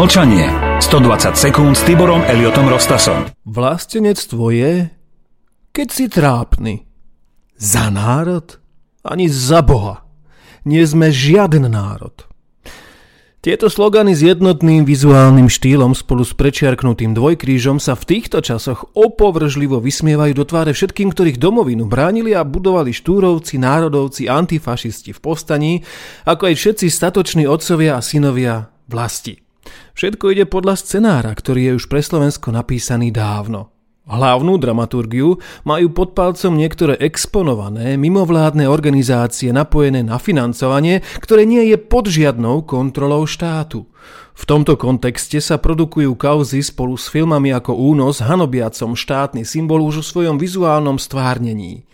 Mlčanie. 120 sekúnd s Tiborom Eliotom Rostasom. Vlastenectvo je, keď si trápny. Za národ? Ani za Boha. Nie sme žiaden národ. Tieto slogany s jednotným vizuálnym štýlom spolu s prečiarknutým dvojkrížom sa v týchto časoch opovržlivo vysmievajú do tváre všetkým, ktorých domovinu bránili a budovali štúrovci, národovci, antifašisti v povstaní, ako aj všetci statoční otcovia a synovia vlasti. Všetko ide podľa scenára, ktorý je už pre Slovensko napísaný dávno. Hlavnú dramaturgiu majú pod palcom niektoré exponované mimovládne organizácie napojené na financovanie, ktoré nie je pod žiadnou kontrolou štátu. V tomto kontexte sa produkujú kauzy spolu s filmami ako Únos, hanobiacom štátny symbol už o svojom vizuálnom stvárnení.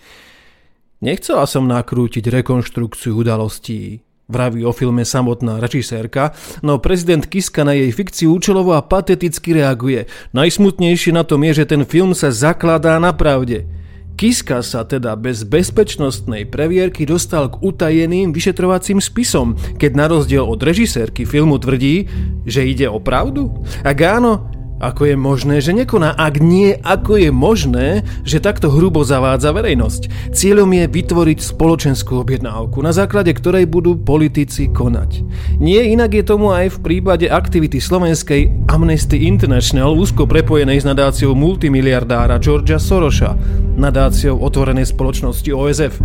Nechcela som nakrútiť rekonštrukciu udalostí. Vraví o filme samotná režisérka, no prezident Kiska na jej fikciu účelovo a pateticky reaguje. Najsmutnejšie na tom je, že ten film sa zakladá na pravde. Kiska sa teda bez bezpečnostnej previerky dostal k utajeným vyšetrovacím spisom, keď na rozdiel od režisérky filmu tvrdí, že ide o pravdu? Ak áno, ako je možné, že nekoná? Ak nie, ako je možné, že takto hrubo zavádza verejnosť? Cieľom je vytvoriť spoločenskú objednávku, na základe ktorej budú politici konať. Nie inak je tomu aj v prípade aktivity slovenskej Amnesty International úzko prepojenej s nadáciou multimiliardára Georgia Sorosa, nadáciou otvorenej spoločnosti OSF.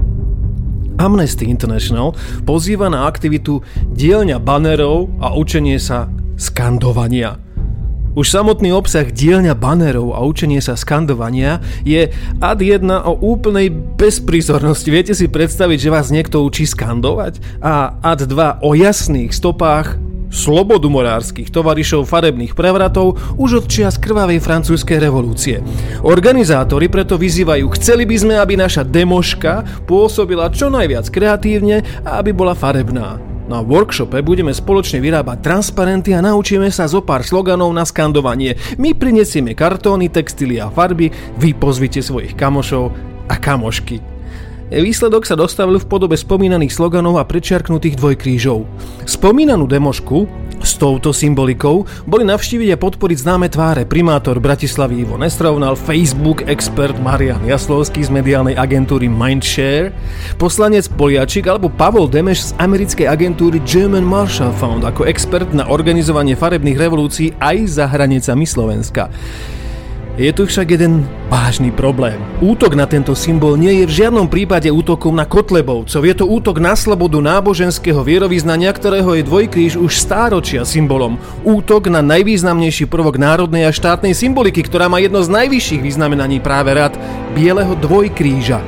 Amnesty International pozýva na aktivitu dielňa banerov a učenie sa skandovania – už samotný obsah dielňa banerov a učenie sa skandovania je ad 1 o úplnej bezprizornosti. Viete si predstaviť, že vás niekto učí skandovať? A ad 2 o jasných stopách slobodomorárskych tovarišov farebných prevratov už od čias krvavej francúzskej revolúcie. Organizátori preto vyzývajú, chceli by sme, aby naša demoška pôsobila čo najviac kreatívne a aby bola farebná. Na workshope budeme spoločne vyrábať transparenty a naučíme sa zo pár sloganov na skandovanie. My prinesieme kartóny, textily a farby, vy pozvite svojich kamošov a kamošky. Výsledok sa dostavil v podobe spomínaných sloganov a prečiarknutých dvojkrížov. Spomínanú demošku s touto symbolikou boli navštíviť a podporiť známe tváre primátor Bratislavy Ivo Nestrovnal, Facebook expert Marian Jaslovský z mediálnej agentúry Mindshare, poslanec Poliačik alebo Pavol Demeš z americkej agentúry German Marshall Fund ako expert na organizovanie farebných revolúcií aj za hranicami Slovenska. Je tu však jeden vážny problém. Útok na tento symbol nie je v žiadnom prípade útokom na Kotlebovcov. Je to útok na slobodu náboženského vierovýznania, ktorého je dvojkríž už stáročia symbolom. Útok na najvýznamnejší prvok národnej a štátnej symboliky, ktorá má jedno z najvyšších vyznamenaní práve rad bieleho dvojkríža.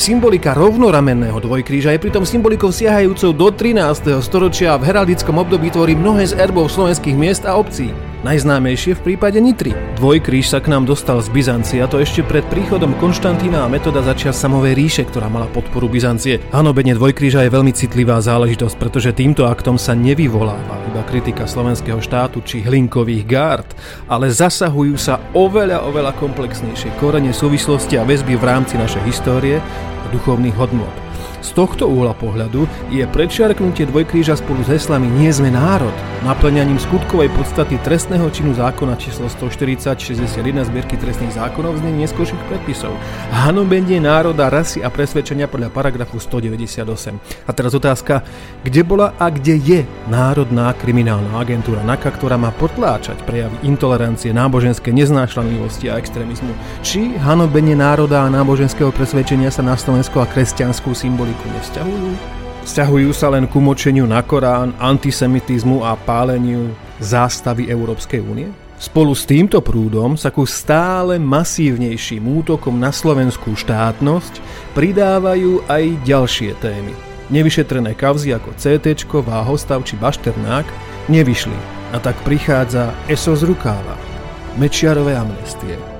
Symbolika rovnoramenného dvojkríža je pritom symbolikou siahajúcou do 13. storočia a v heraldickom období tvorí mnohé z erbov slovenských miest a obcí. Najznámejšie v prípade Nitry. Dvojkríž sa k nám dostal z Byzancie a to ešte pred príchodom Konštantína a metoda začia samovej ríše, ktorá mala podporu Byzancie. Hanobenie dvojkríža je veľmi citlivá záležitosť, pretože týmto aktom sa nevyvoláva iba kritika slovenského štátu či hlinkových gárd, ale zasahujú sa oveľa, oveľa komplexnejšie korene súvislosti a väzby v rámci našej histórie, duchovných hodnot. Z tohto úhla pohľadu je predčiarknutie dvojkríža spolu s heslami Nie sme národ naplňaním skutkovej podstaty trestného činu zákona číslo 140-61 zbierky trestných zákonov znení neskôrších predpisov. Hanobenie národa, rasy a presvedčenia podľa paragrafu 198. A teraz otázka, kde bola a kde je Národná kriminálna agentúra NAKA, ktorá má potláčať prejavy intolerancie, náboženské neznášanlivosti a extrémizmu? Či hanobenie národa a náboženského presvedčenia sa na Slovensku a kresťanskú symboliku katolíku nevzťahujú? Vzťahujú sa len k umočeniu na Korán, antisemitizmu a páleniu zástavy Európskej únie? Spolu s týmto prúdom sa ku stále masívnejším útokom na slovenskú štátnosť pridávajú aj ďalšie témy. Nevyšetrené kavzy ako CT, Váhostav či Bašternák nevyšli a tak prichádza ESO z rukáva. Mečiarové amnestie.